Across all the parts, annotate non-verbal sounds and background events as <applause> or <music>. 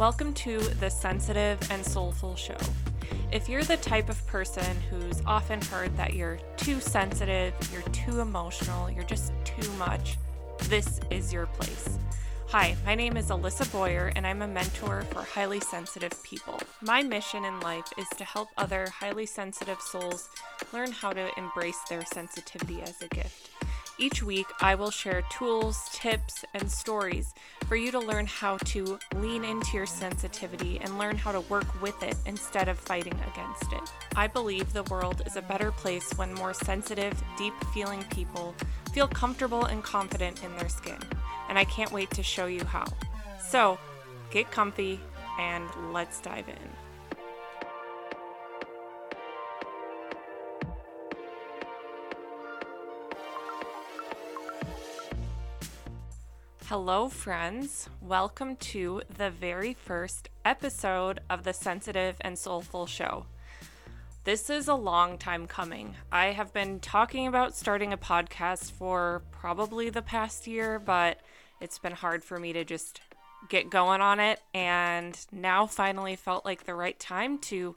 Welcome to the Sensitive and Soulful Show. If you're the type of person who's often heard that you're too sensitive, you're too emotional, you're just too much, this is your place. Hi, my name is Alissa Boyer, and I'm a mentor for highly sensitive people. My mission in life is to help other highly sensitive souls learn how to embrace their sensitivity as a gift. Each week, I will share tools, tips, and stories for you to learn how to lean into your sensitivity and learn how to work with it instead of fighting against it. I believe the world is a better place when more sensitive, deep feeling people feel comfortable and confident in their skin, and I can't wait to show you how. So, get comfy and let's dive in. Hello, friends. Welcome to the very first episode of the Sensitive and Soulful Show. This is a long time coming. I have been talking about starting a podcast for probably the past year, but it's been hard for me to just get going on it and now finally felt like the right time to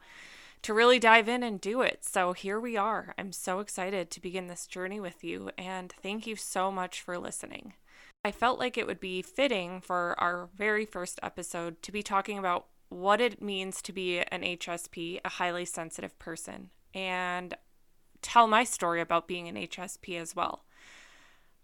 to really dive in and do it. So here we are. I'm so excited to begin this journey with you and thank you so much for listening. I felt like it would be fitting for our very first episode to be talking about what it means to be an HSP, a highly sensitive person, and tell my story about being an HSP as well.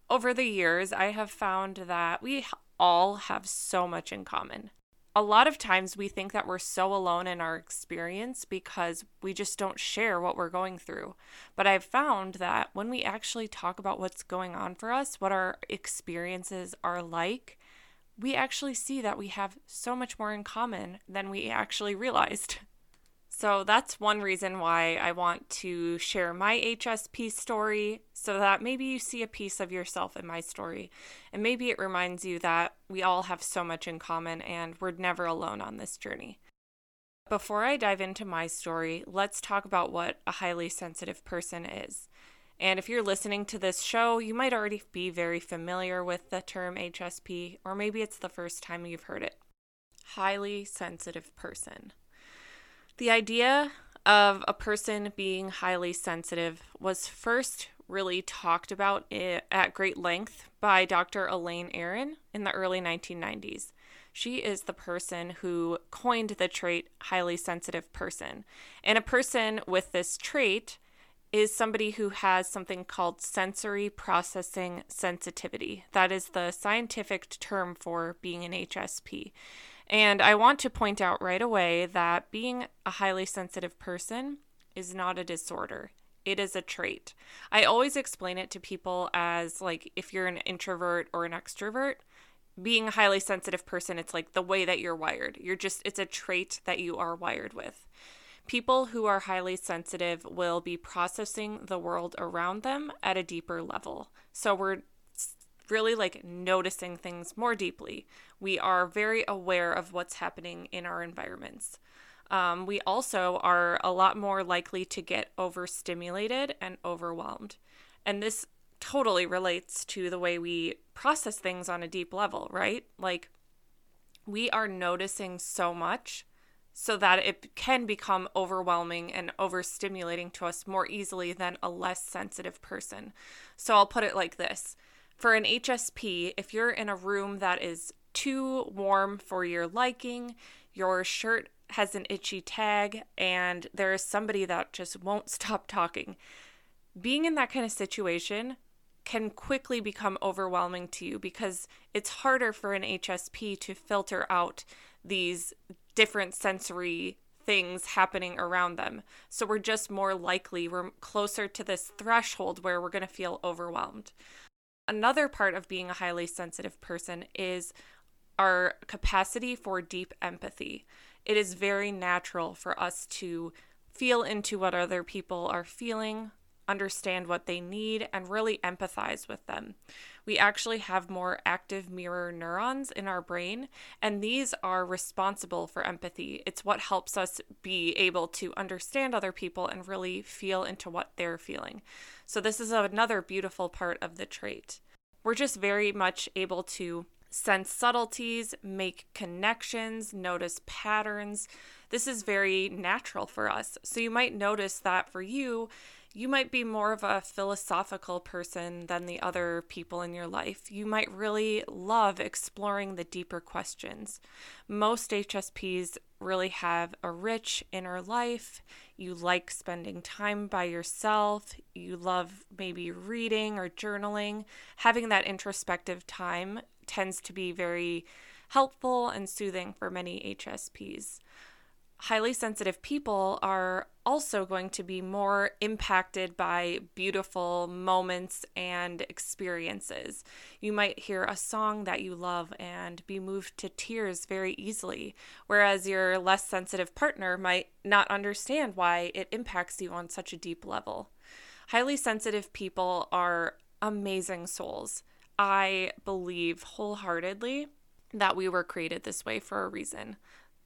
Over the years, I have found that we all have so much in common a lot of times we think that we're so alone in our experience because we just don't share what we're going through. But I've found that when we actually talk about what's going on for us, what our experiences are like, we actually see that we have so much more in common than we actually realized. <laughs> So that's one reason why I want to share my HSP story so that maybe you see a piece of yourself in my story. And maybe it reminds you that we all have so much in common and we're never alone on this journey. Before I dive into my story, let's talk about what a highly sensitive person is. And if you're listening to this show, you might already be very familiar with the term HSP, or maybe it's the first time you've heard it. Highly sensitive person. The idea of a person being highly sensitive was first really talked about at great length by Dr. Elaine Aron in the early 1990s. She is the person who coined the trait highly sensitive person. And a person with this trait is somebody who has something called sensory processing sensitivity. That is the scientific term for being an HSP. And I want to point out right away that being a highly sensitive person is not a disorder. It is a trait. I always explain it to people as like if you're an introvert or an extrovert, being a highly sensitive person, it's like the way that you're wired. You're just, it's a trait that you are wired with. People who are highly sensitive will be processing the world around them at a deeper level. So we're really like noticing things more deeply. We are very aware of what's happening in our environments. Um, we also are a lot more likely to get overstimulated and overwhelmed. And this totally relates to the way we process things on a deep level, right? Like, we are noticing so much so that it can become overwhelming and overstimulating to us more easily than a less sensitive person. So I'll put it like this for an HSP, if you're in a room that is too warm for your liking, your shirt has an itchy tag, and there is somebody that just won't <laughs> stop talking, being in that kind of situation can quickly become overwhelming to you because it's harder for an HSP to filter out these different sensory things happening around them. So we're just more likely, we're closer to this threshold where we're going to feel overwhelmed another part of being a highly sensitive person is our capacity for deep empathy. It is very natural for us to feel into what other people are feeling, understand what they need, and really empathize with them. We actually have more active mirror neurons in our brain, and these are responsible for empathy. It's what helps us be able to understand other people and really feel into what they're feeling. So, this is another beautiful part of the trait. We're just very much able to sense subtleties, make connections, notice patterns. This is very natural for us. So you might notice that for you, you might be more of a philosophical person than the other people in your life. You might really love exploring the deeper questions. Most HSPs really have a rich inner life. You like spending time by yourself. You love maybe reading or journaling. Having that introspective time tends to be very helpful and soothing for many HSPs highly sensitive people are also going to be more impacted by beautiful moments and experiences. You might hear a song that you love and be moved to tears very easily, whereas your less sensitive partner might not understand why it impacts you on such a deep level. Highly sensitive people are amazing souls. I believe wholeheartedly that we were created this way for a reason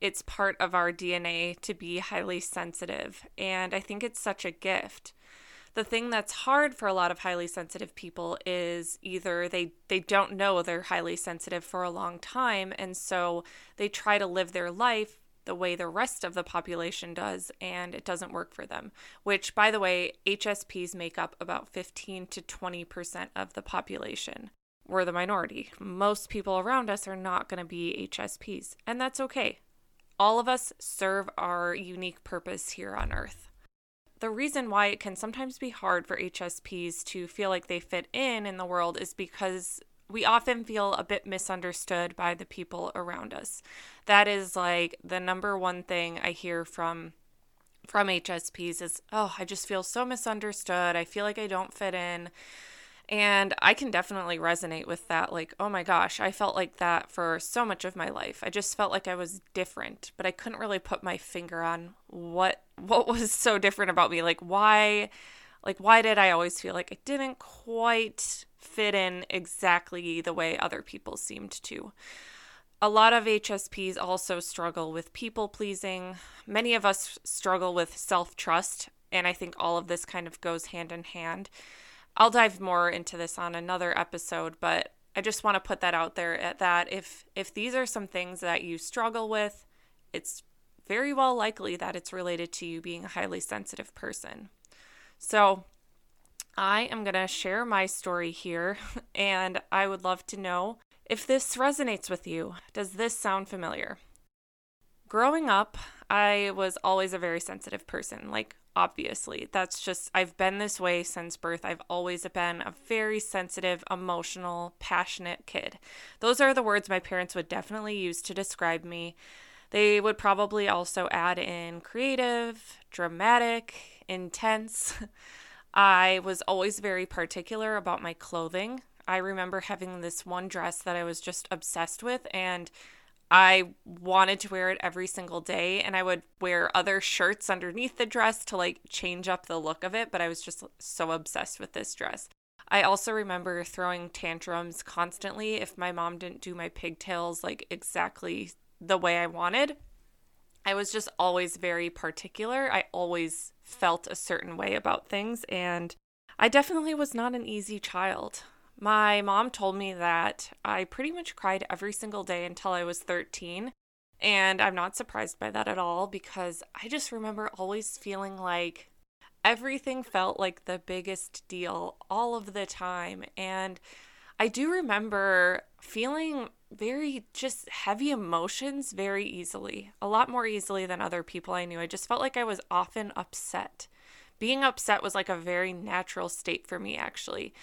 it's part of our DNA to be highly sensitive. And I think it's such a gift. The thing that's hard for a lot of highly sensitive people is either they, they don't know they're highly sensitive for a long time, and so they try to live their life the way the rest of the population does, and it doesn't work for them. Which, by the way, HSPs make up about 15 to 20% of the population. We're the minority. Most people around us are not going to be HSPs, and that's okay. All of us serve our unique purpose here on earth. The reason why it can sometimes be hard for HSPs to feel like they fit in in the world is because we often feel a bit misunderstood by the people around us. That is like the number one thing I hear from from HSPs is, "Oh, I just feel so misunderstood. I feel like I don't fit in." And I can definitely resonate with that. Like, oh my gosh, I felt like that for so much of my life. I just felt like I was different, but I couldn't really put my finger on what what was so different about me. Like why like why did I always feel like I didn't quite fit in exactly the way other people seemed to? A lot of HSPs also struggle with people pleasing. Many of us struggle with self trust, and I think all of this kind of goes hand in hand. I'll dive more into this on another episode, but I just want to put that out there at that if if these are some things that you struggle with, it's very well likely that it's related to you being a highly sensitive person. So, I am going to share my story here <laughs> and I would love to know if this resonates with you. Does this sound familiar? Growing up, I was always a very sensitive person. Like obviously. That's just, I've been this way since birth. I've always been a very sensitive, emotional, passionate kid. Those are the words my parents would definitely use to describe me. They would probably also add in creative, dramatic, intense. <laughs> I was always very particular about my clothing. I remember having this one dress that I was just obsessed with, and I wanted to wear it every single day and I would wear other shirts underneath the dress to like change up the look of it, but I was just so obsessed with this dress. I also remember throwing tantrums constantly if my mom didn't do my pigtails like exactly the way I wanted. I was just always very particular. I always felt a certain way about things and I definitely was not an easy child. My mom told me that I pretty much cried every single day until I was 13. And I'm not surprised by that at all because I just remember always feeling like everything felt like the biggest deal all of the time. And I do remember feeling very just heavy emotions very easily, a lot more easily than other people I knew. I just felt like I was often upset. Being upset was like a very natural state for me, actually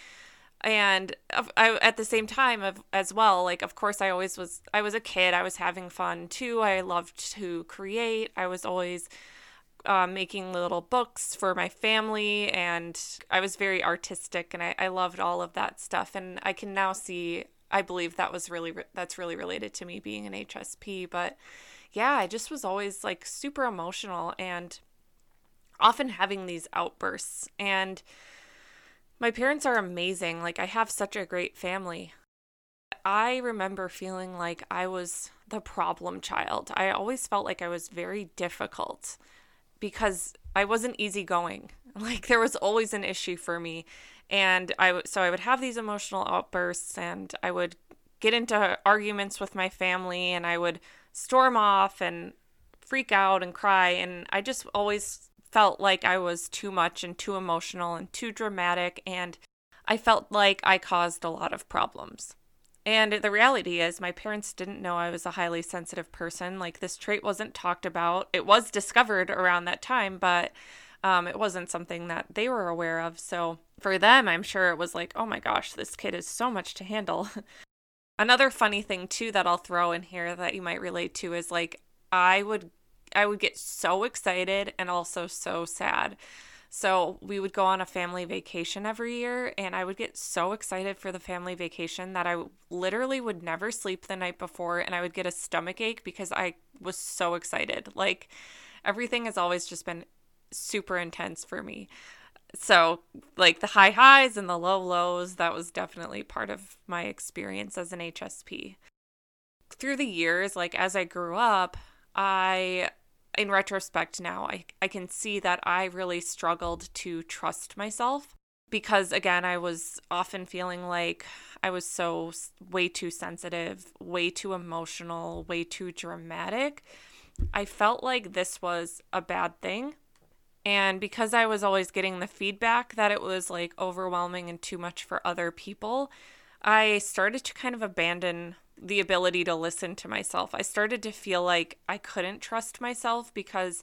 and I, at the same time of, as well like of course i always was i was a kid. I was having fun too. I loved to create. I was always uh, making little books for my family and i was very artistic and I, I loved all of that stuff. And i can now see i believe that was really that's really related to me being an hsp but yeah i just was always like super emotional and often having these outbursts. And my parents are amazing. Like, I have such a great family. I remember feeling like I was the problem child. I always felt like I was very difficult because I wasn't easygoing. <laughs> Like, there was always an issue for me. And I so I would have these emotional outbursts and I would get into arguments with my family and I would storm off and freak out and cry. And I just always felt like I was too much and too emotional and too dramatic. And I felt like I caused a lot of problems. And the reality is, my parents didn't know I was a highly sensitive person. Like, this trait wasn't talked about. It was discovered around that time, but um, it wasn't something that they were aware of. So, for them, I'm sure it was like, oh my gosh, this kid is so much to handle. <laughs> Another funny thing, too, that I'll throw in here that you might relate to is like, I would. I would get so excited and also so sad. So we would go on a family vacation every year, and I would get so excited for the family vacation that I literally would never sleep the night before, and I would get a stomach ache because I was so excited. Like everything has always just been super intense for me. So, like the high highs and the low lows, that was definitely part of my experience as an HSP. Through the years, like as I grew up, I in retrospect now, I, I can see that I really struggled to trust myself because, again, I was often feeling like I was so way too sensitive, way too emotional, way too dramatic. I felt like this was a bad thing. And because I was always getting the feedback that it was like overwhelming and too much for other people, I started to kind of abandon the ability to listen to myself. I started to feel like I couldn't trust myself because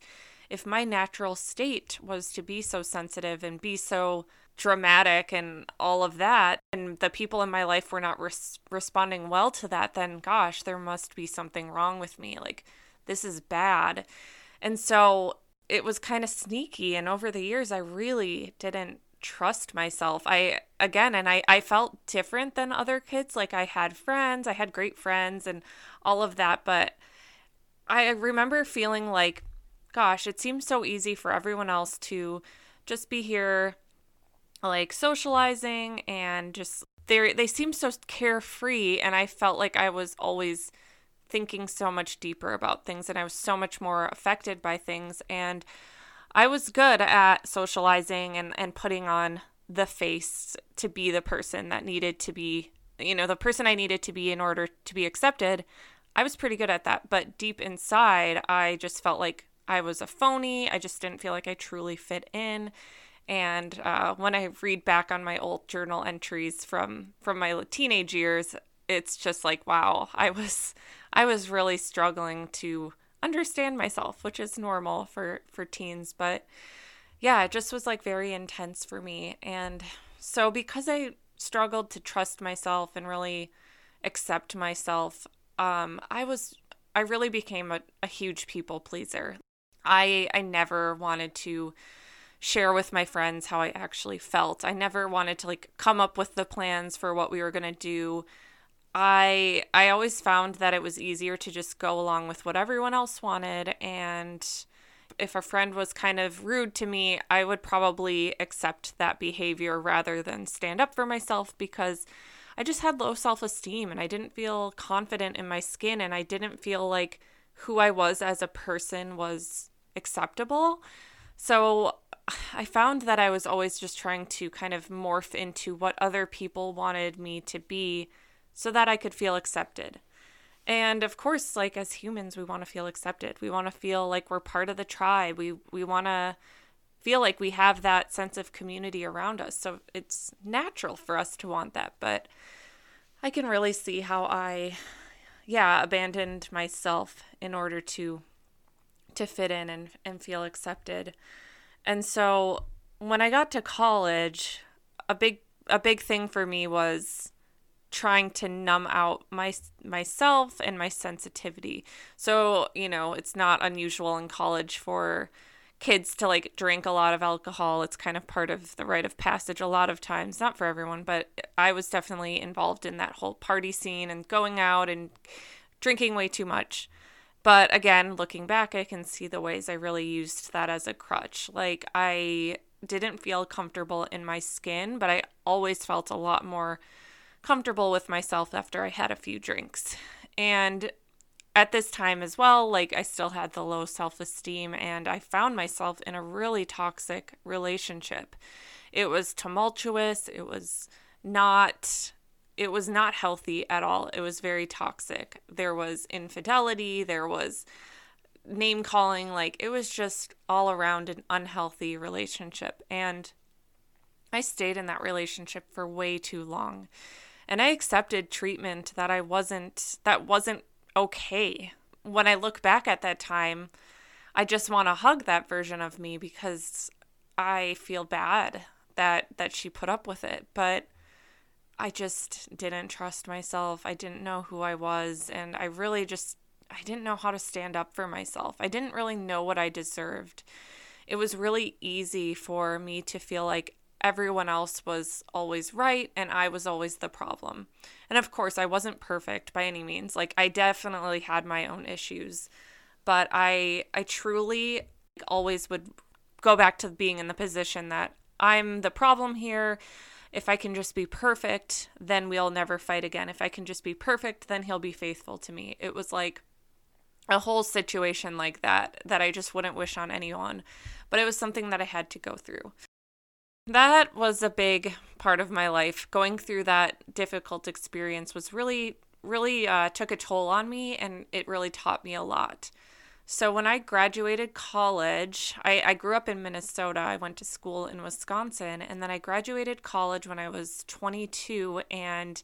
if my natural state was to be so sensitive and be so dramatic and all of that, and the people in my life were not res- responding well to that, then gosh, there must be something wrong with me. Like, this is bad. And so it was kind of sneaky. And over the years, I really didn't trust myself. I again and I I felt different than other kids. Like I had friends, I had great friends and all of that, but I remember feeling like gosh, it seems so easy for everyone else to just be here like socializing and just they they seem so carefree and I felt like I was always thinking so much deeper about things and I was so much more affected by things and I was good at socializing and, and putting on the face to be the person that needed to be, you know, the person I needed to be in order to be accepted. I was pretty good at that. But deep inside, I just felt like I was a phony. I just didn't feel like I truly fit in. And uh, when I read back on my old journal entries from from my teenage years, it's just like, wow, I was I was really struggling to understand myself, which is normal for for teens, but yeah, it just was like very intense for me. And so because I struggled to trust myself and really accept myself, um, I was I really became a, a huge people pleaser. I I never wanted to share with my friends how I actually felt. I never wanted to like come up with the plans for what we were going to do I I always found that it was easier to just go along with what everyone else wanted and if a friend was kind of rude to me, I would probably accept that behavior rather than stand up for myself because I just had low self-esteem and I didn't feel confident in my skin and I didn't feel like who I was as a person was acceptable. So I found that I was always just trying to kind of morph into what other people wanted me to be so that I could feel accepted. And of course, like as humans, we want to feel accepted. We want to feel like we're part of the tribe. We we want to feel like we have that sense of community around us. So it's natural for us to want that, but I can really see how I yeah, abandoned myself in order to to fit in and and feel accepted. And so when I got to college, a big a big thing for me was trying to numb out my myself and my sensitivity. So, you know, it's not unusual in college for kids to like drink a lot of alcohol. It's kind of part of the rite of passage a lot of times, not for everyone, but I was definitely involved in that whole party scene and going out and drinking way too much. But again, looking back, I can see the ways I really used that as a crutch. Like I didn't feel comfortable in my skin, but I always felt a lot more comfortable with myself after I had a few drinks. And at this time as well, like I still had the low self esteem, and I found myself in a really toxic relationship. It was tumultuous, it was not it was not healthy at all. It was very toxic. There was infidelity, there was name calling, like it was just all around an unhealthy relationship. And I stayed in that relationship for way too long. And I accepted treatment that I wasn't that wasn't okay. When I look back at that time, I just want to hug that version of me because I feel bad that that she put up with it. But I just didn't trust myself. I didn't know who I was and I really just I didn't know how to stand up for myself. I didn't really know what I deserved. It was really easy for me to feel like everyone else was always right and I was always the problem. And of course, I wasn't perfect by any means. Like I definitely had my own issues, but I I truly always would go back to being in the position that I'm the problem here. If I can just be perfect, then we'll never fight again. If I can just be perfect, then he'll be faithful to me. It was like a whole situation like that that I just wouldn't wish on anyone, but it was something that I had to go through. That was a big part of my life. Going through that difficult experience was really, really uh, took a toll on me and it really taught me a lot. So, when I graduated college, I, I grew up in Minnesota. I went to school in Wisconsin, and then I graduated college when I was 22. And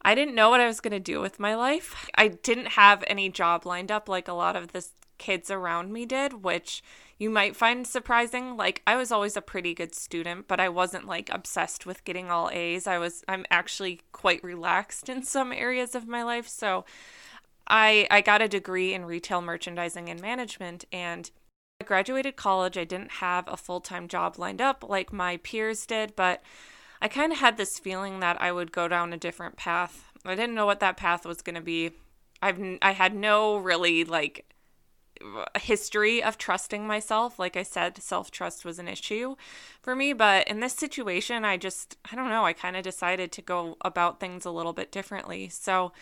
I didn't know what I was going to do with my life. I didn't have any job lined up like a lot of the kids around me did, which you might find surprising. Like I was always a pretty good student, but I wasn't like obsessed with getting all A's. I was I'm actually quite relaxed in some areas of my life. So I I got a degree in retail merchandising and management and I graduated college. I didn't have a full-time job lined up like my peers did, but I kind of had this feeling that I would go down a different path. I didn't know what that path was going to be. I've I had no really like history of trusting myself. Like I said, self trust was an issue for me. But in this situation, I just, I don't know, I kind of decided to go about things a little bit differently. So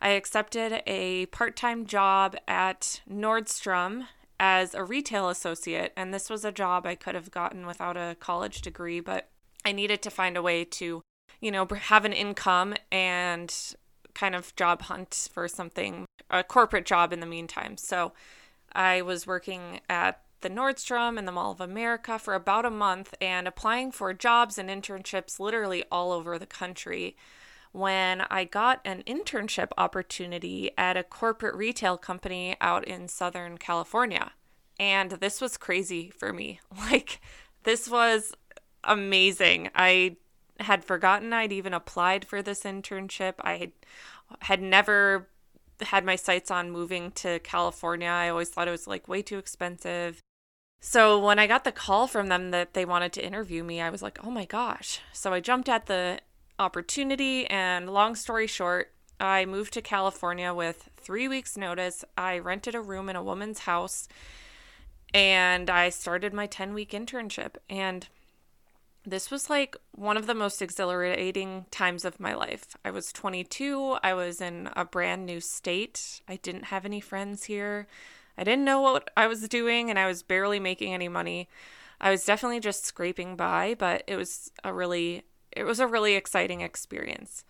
I accepted a part time job at Nordstrom as a retail associate. And this was a job I could have gotten without a college degree, but I needed to find a way to, you know, have an income and kind of job hunt for something, a corporate job in the meantime. So I was working at the Nordstrom and the Mall of America for about a month and applying for jobs and internships literally all over the country when I got an internship opportunity at a corporate retail company out in Southern California. And this was crazy for me. <laughs> Like, this was amazing. I had forgotten I'd even applied for this internship. I had, never had my sights on moving to California. I always thought it was like way too expensive. So when I got the call from them that they wanted to interview me, I was like, oh my gosh. So I jumped at the opportunity, and long story short, I moved to California with three weeks' notice. I rented a room in a woman's house and I started my 10 week internship. And this was like one of the most exhilarating times of my life. I was 22. I was in a brand new state. I didn't have any friends here. I didn't know what I was doing and I was barely making any money. I was definitely just scraping by, but it was a really it was a really exciting experience.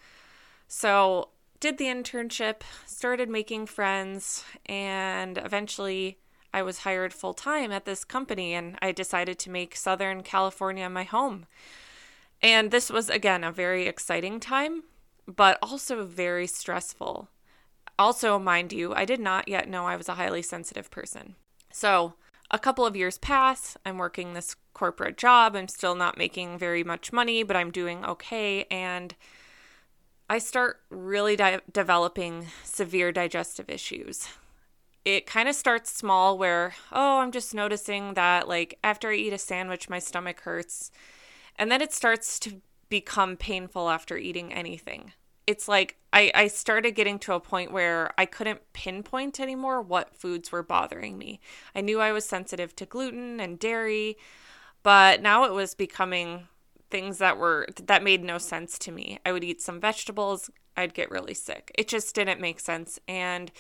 So, did the internship, started making friends, and eventually I was hired full time at this company and I decided to make Southern California my home. And this was, again, a very exciting time, but also very stressful. Also, mind you, I did not yet know I was a highly sensitive person. So, a couple of years pass. I'm working this corporate job. I'm still not making very much money, but I'm doing okay. And I start really di- developing severe digestive issues it kind of starts small where, oh, I'm just noticing that like after I eat a sandwich, my stomach hurts. And then it starts to become painful after eating anything. It's like I, I started getting to a point where I couldn't pinpoint anymore what foods were bothering me. I knew I was sensitive to gluten and dairy, but now it was becoming things that were that made no sense to me. I would eat some vegetables, I'd get really sick. It just didn't make sense. And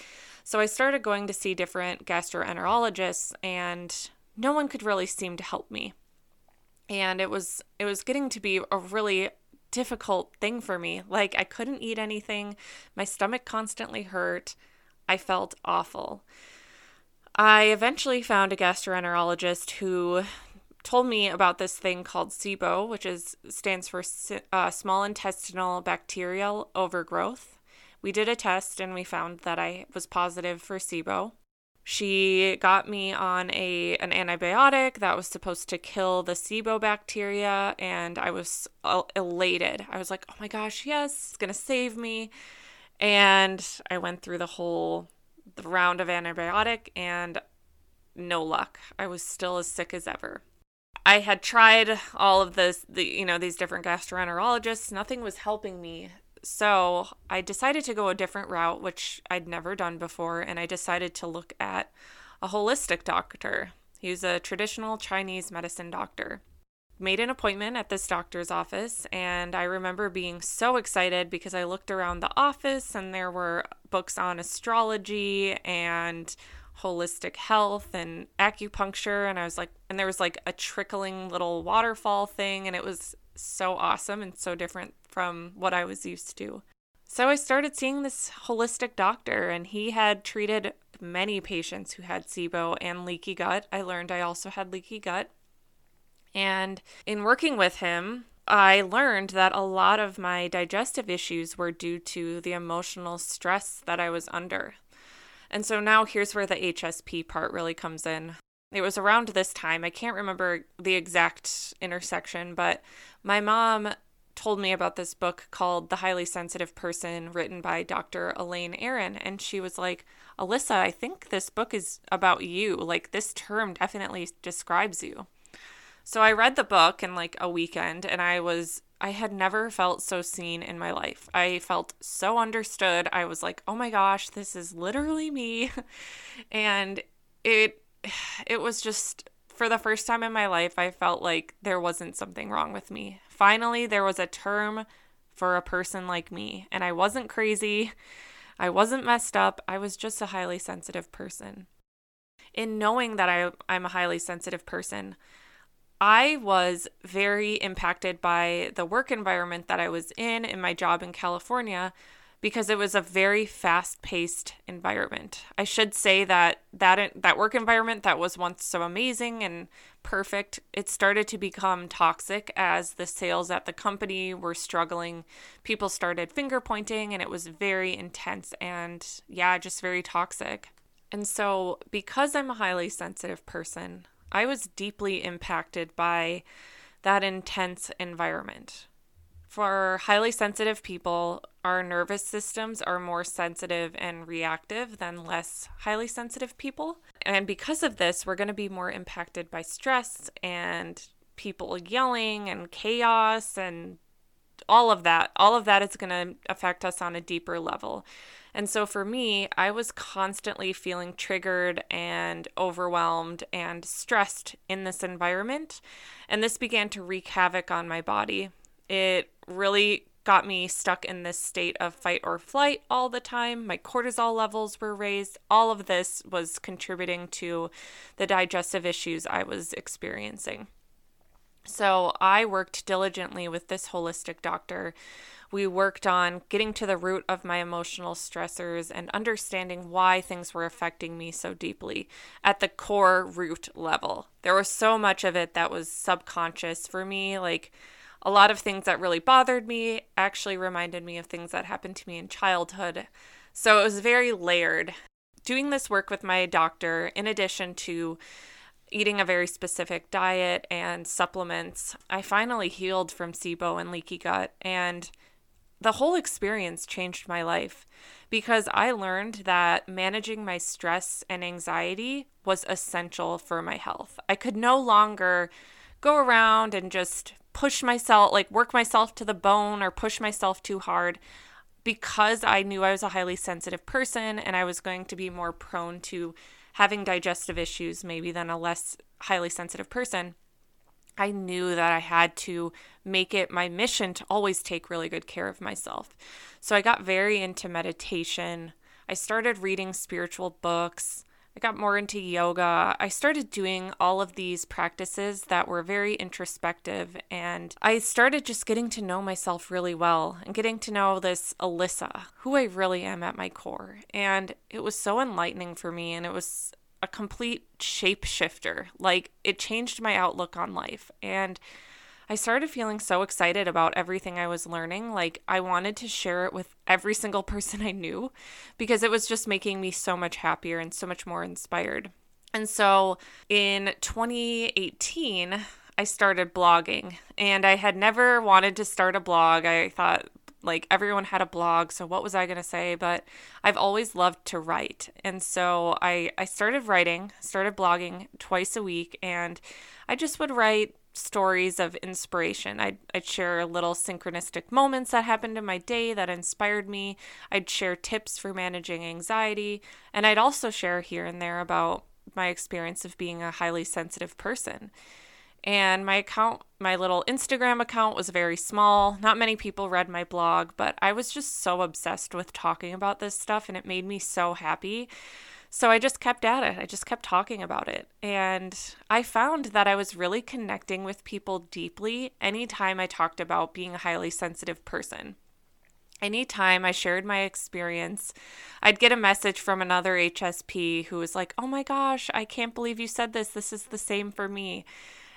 so I started going to see different gastroenterologists and no one could really seem to help me. And it was it was getting to be a really difficult thing for me. Like, I couldn't eat anything, my stomach constantly hurt. I felt awful. I eventually found a gastroenterologist who told me about this thing called SIBO, which is stands for uh, small intestinal bacterial overgrowth. We did a test and we found that I was positive for SIBO. She got me on a an antibiotic that was supposed to kill the SIBO bacteria and I was elated. I was like, "Oh my gosh, yes, it's going to save me." And I went through the whole the round of antibiotic and no luck. I was still as sick as ever. I had tried all of this, the you know, these different gastroenterologists. Nothing was helping me. So I decided to go a different route, which I'd never done before, and I decided to look at a holistic doctor. He's a traditional Chinese medicine doctor. Made an appointment at this doctor's office, and I remember being so excited because I looked around the office and there were books on astrology and holistic health and acupuncture and I was like and there was like a trickling little waterfall thing and it was so awesome and so different from what I was used to. So I started seeing this holistic doctor and he had treated many patients who had SIBO and leaky gut. I learned I also had leaky gut. And in working with him, I learned that a lot of my digestive issues were due to the emotional stress that I was under. And so now here's where the HSP part really comes in. It was around this time, I can't remember the exact intersection, but my mom told me about this book called The Highly Sensitive Person, written by Dr. Elaine Aron. And she was like, Alissa, I think this book is about you. Like, this term definitely describes you. So I read the book in like a weekend and I was I had never felt so seen in my life. I felt so understood. I was like, "Oh my gosh, this is literally me." <laughs> and it <sighs> it was just for the first time in my life I felt like there wasn't something wrong with me. Finally, there was a term for a person like me, and I wasn't crazy. I wasn't messed up. I was just a highly sensitive person. In knowing that I, I'm a highly sensitive person, I was very impacted by the work environment that I was in in my job in California because it was a very fast-paced environment. I should say that that that work environment that was once so amazing and perfect, it started to become toxic as the sales at the company were struggling. People started finger pointing and it was very intense and yeah, just very toxic. And so, because I'm a highly sensitive person, I was deeply impacted by that intense environment. For highly sensitive people, our nervous systems are more sensitive and reactive than less highly sensitive people. And because of this, we're going to be more impacted by stress and people yelling and chaos and all of that. All of that is going to affect us on a deeper level. And so for me, I was constantly feeling triggered and overwhelmed and stressed in this environment. And this began to wreak havoc on my body. It really got me stuck in this state of fight or flight all the time. My cortisol levels were raised. All of this was contributing to the digestive issues I was experiencing. So I worked diligently with this holistic doctor we worked on getting to the root of my emotional stressors and understanding why things were affecting me so deeply at the core root level. There was so much of it that was subconscious for me, like a lot of things that really bothered me actually reminded me of things that happened to me in childhood. So it was very layered. Doing this work with my doctor, in addition to eating a very specific diet and supplements, I finally healed from SIBO and leaky gut. And the whole experience changed my life because I learned that managing my stress and anxiety was essential for my health. I could no longer go around and just push myself, like work myself to the bone or push myself too hard because I knew I was a highly sensitive person and I was going to be more prone to having digestive issues maybe than a less highly sensitive person. I knew that I had to make it my mission to always take really good care of myself. So I got very into meditation. I started reading spiritual books, I got more into yoga. I started doing all of these practices that were very introspective, and I started just getting to know myself really well and getting to know this Alissa, who I really am at my core. And it was so enlightening for me, and it was a complete shapeshifter. Like, it changed my outlook on life. And I started feeling so excited about everything I was learning. Like, I wanted to share it with every single <laughs> person I knew because it was just making me so much happier and so much more inspired. And so in 2018, I started blogging, and I had never wanted to start a blog. I thought, like everyone had a blog so what was i going to say but i've always loved to write and so i i started writing started blogging twice a week and i just would write stories of inspiration. I'd, I'd share little synchronistic moments that happened in my day that inspired me. I'd share tips for managing anxiety. And I'd also share here and there about my experience of being a highly sensitive person. And my account, my little Instagram account was very small. Not many people read my blog, but I was just so obsessed with talking about this stuff and it made me so happy so I just kept at it. I just kept talking about it. And I found that I was really connecting with people deeply anytime I talked about being a highly sensitive person. Anytime I shared my experience, I'd get a message from another HSP who was like, Oh my gosh, I can't believe you said this. This is the same for me.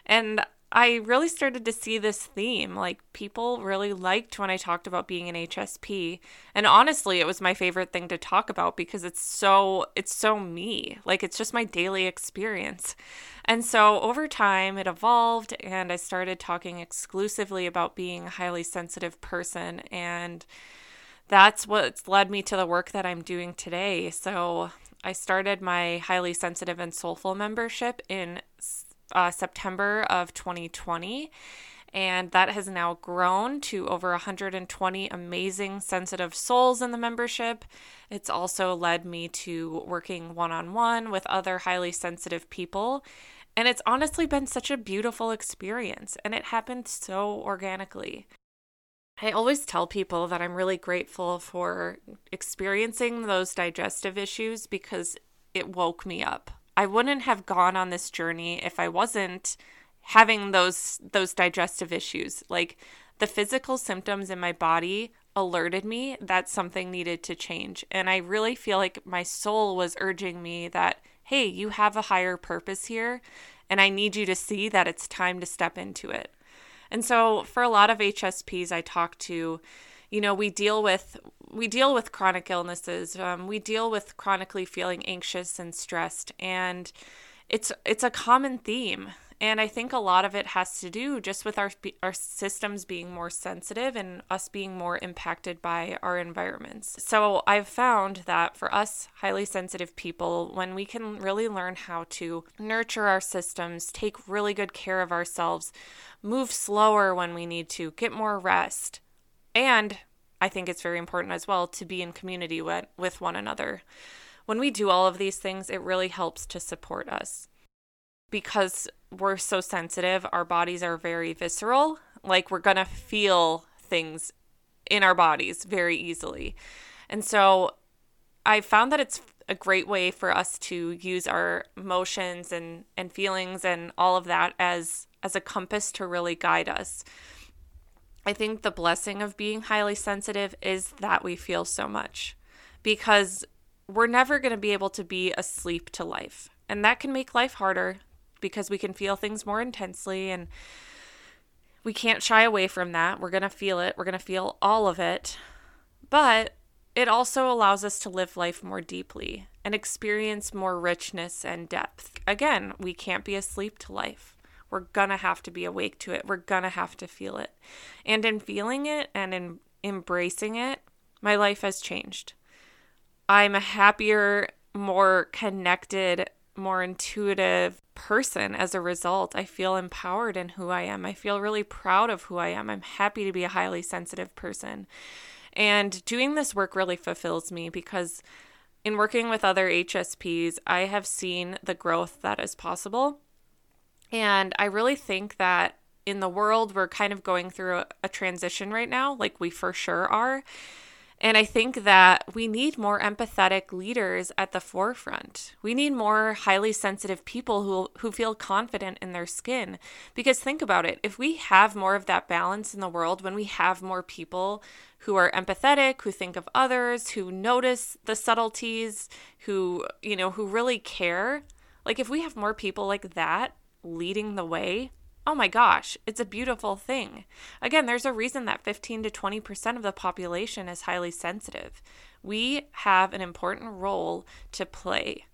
And I really started to see this theme. Like, people really liked when I talked about being an HSP. And honestly, it was my favorite thing to talk about because it's so, it's so me. Like, it's just my daily experience. And so over time, it evolved, and I started talking exclusively about being a highly sensitive person. And that's what's led me to the work that I'm doing today. So I started my highly sensitive and soulful membership in uh, September of 2020. And that has now grown to over 120 amazing sensitive souls in the membership. It's also led me to working one on one with other highly sensitive people. And it's honestly been such a beautiful experience, and it happened so organically. I always tell people that I'm really grateful for experiencing those digestive issues because it woke me up. I wouldn't have gone on this journey if I wasn't having those those digestive issues. Like the physical symptoms in my body alerted me that something needed to change. And I really feel like my soul was urging me that, hey, you have a higher purpose here, and I need you to see that it's time to step into it. And so, for a lot of HSPs I talk to, you know, we deal with we deal with chronic illnesses. Um, we deal with chronically feeling anxious and stressed, and it's it's a common theme. And I think a lot of it has to do just with our our systems being more sensitive and us being more impacted by our environments. So I've found that for us highly sensitive people, when we can really learn how to nurture our systems, take really good care of ourselves, move slower when we need to, get more rest, and I think it's very important as well to be in community with, with one another. When we do all of these things, it really helps to support us. Because we're so sensitive, our bodies are very visceral. Like we're going to feel things in our bodies very easily. And so I found that it's a great way for us to use our emotions and, and feelings and all of that as as a compass to really guide us. I think the blessing of being highly sensitive is that we feel so much because we're never going to be able to be asleep to life. And that can make life harder because we can feel things more intensely and we can't shy away from that. We're going to feel it, we're going to feel all of it. But it also allows us to live life more deeply and experience more richness and depth. Again, we can't be asleep to life. We're gonna have to be awake to it. We're gonna have to feel it. And in feeling it and in embracing it, my life has changed. I'm a happier, more connected, more intuitive person as a result. I feel empowered in who I am. I feel really proud of who I am. I'm happy to be a highly sensitive person. And doing this work really fulfills me because in working with other HSPs, I have seen the growth that is possible and I really think that in the world, we're kind of going through a, a transition right now, like we for sure are. And I think that we need more empathetic leaders at the forefront. We need more highly sensitive people who, who feel confident in their skin. Because think about it if we have more of that balance in the world, when we have more people who are empathetic, who think of others, who notice the subtleties, who, you know, who really care, like if we have more people like that leading the way, oh my gosh, it's a beautiful thing. Again, there's a reason that 15 to 20% of the population is highly sensitive. We have an important role to play.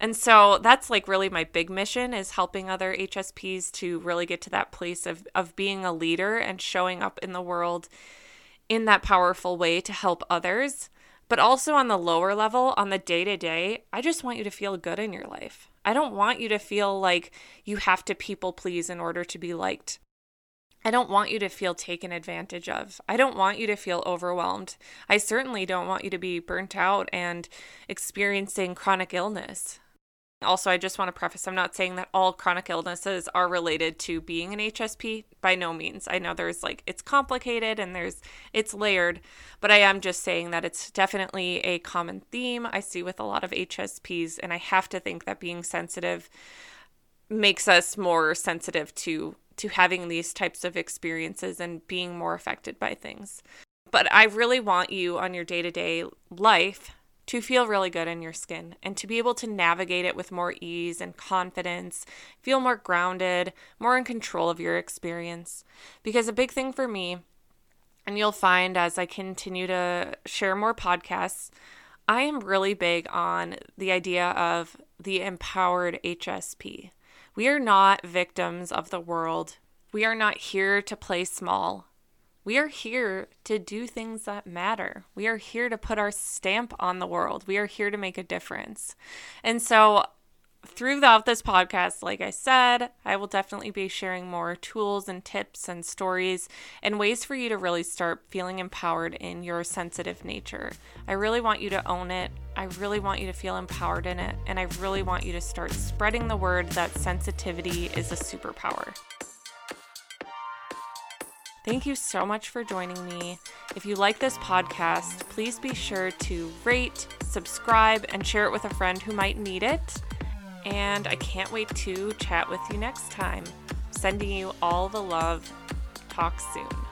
And so that's like really my big mission is helping other HSPs to really get to that place of of being a leader and showing up in the world in that powerful way to help others. But also on the lower level, on the day to day, I just want you to feel good in your life. I don't want you to feel like you have to people please in order to be liked. I don't want you to feel taken advantage of. I don't want you to feel overwhelmed. I certainly don't want you to be burnt out and experiencing chronic illness. Also, I just want to preface I'm not saying that all chronic illnesses are related to being an HSP by no means. I know there's like it's complicated and there's it's layered, but I am just saying that it's definitely a common theme I see with a lot of HSPs and I have to think that being sensitive makes us more sensitive to to having these types of experiences and being more affected by things. But I really want you on your day-to-day life to feel really good in your skin and to be able to navigate it with more ease and confidence, feel more grounded, more in control of your experience. Because a big thing for me, and you'll find as I continue to share more podcasts, I am really big on the idea of the empowered HSP. We are not victims of the world. We are not here to play small. We are here to do things that matter. We are here to put our stamp on the world. We are here to make a difference. And so, throughout this podcast, like I said, I will definitely be sharing more tools and tips and stories and ways for you to really start feeling empowered in your sensitive nature. I really want you to own it. I really want you to feel empowered in it. And I really want you to start spreading the word that sensitivity is a superpower. Thank you so much for joining me. If you like this podcast, please be sure to rate, subscribe, and share it with a friend who might need it. And I can't wait to chat with you next time. Sending you all the love. Talk soon.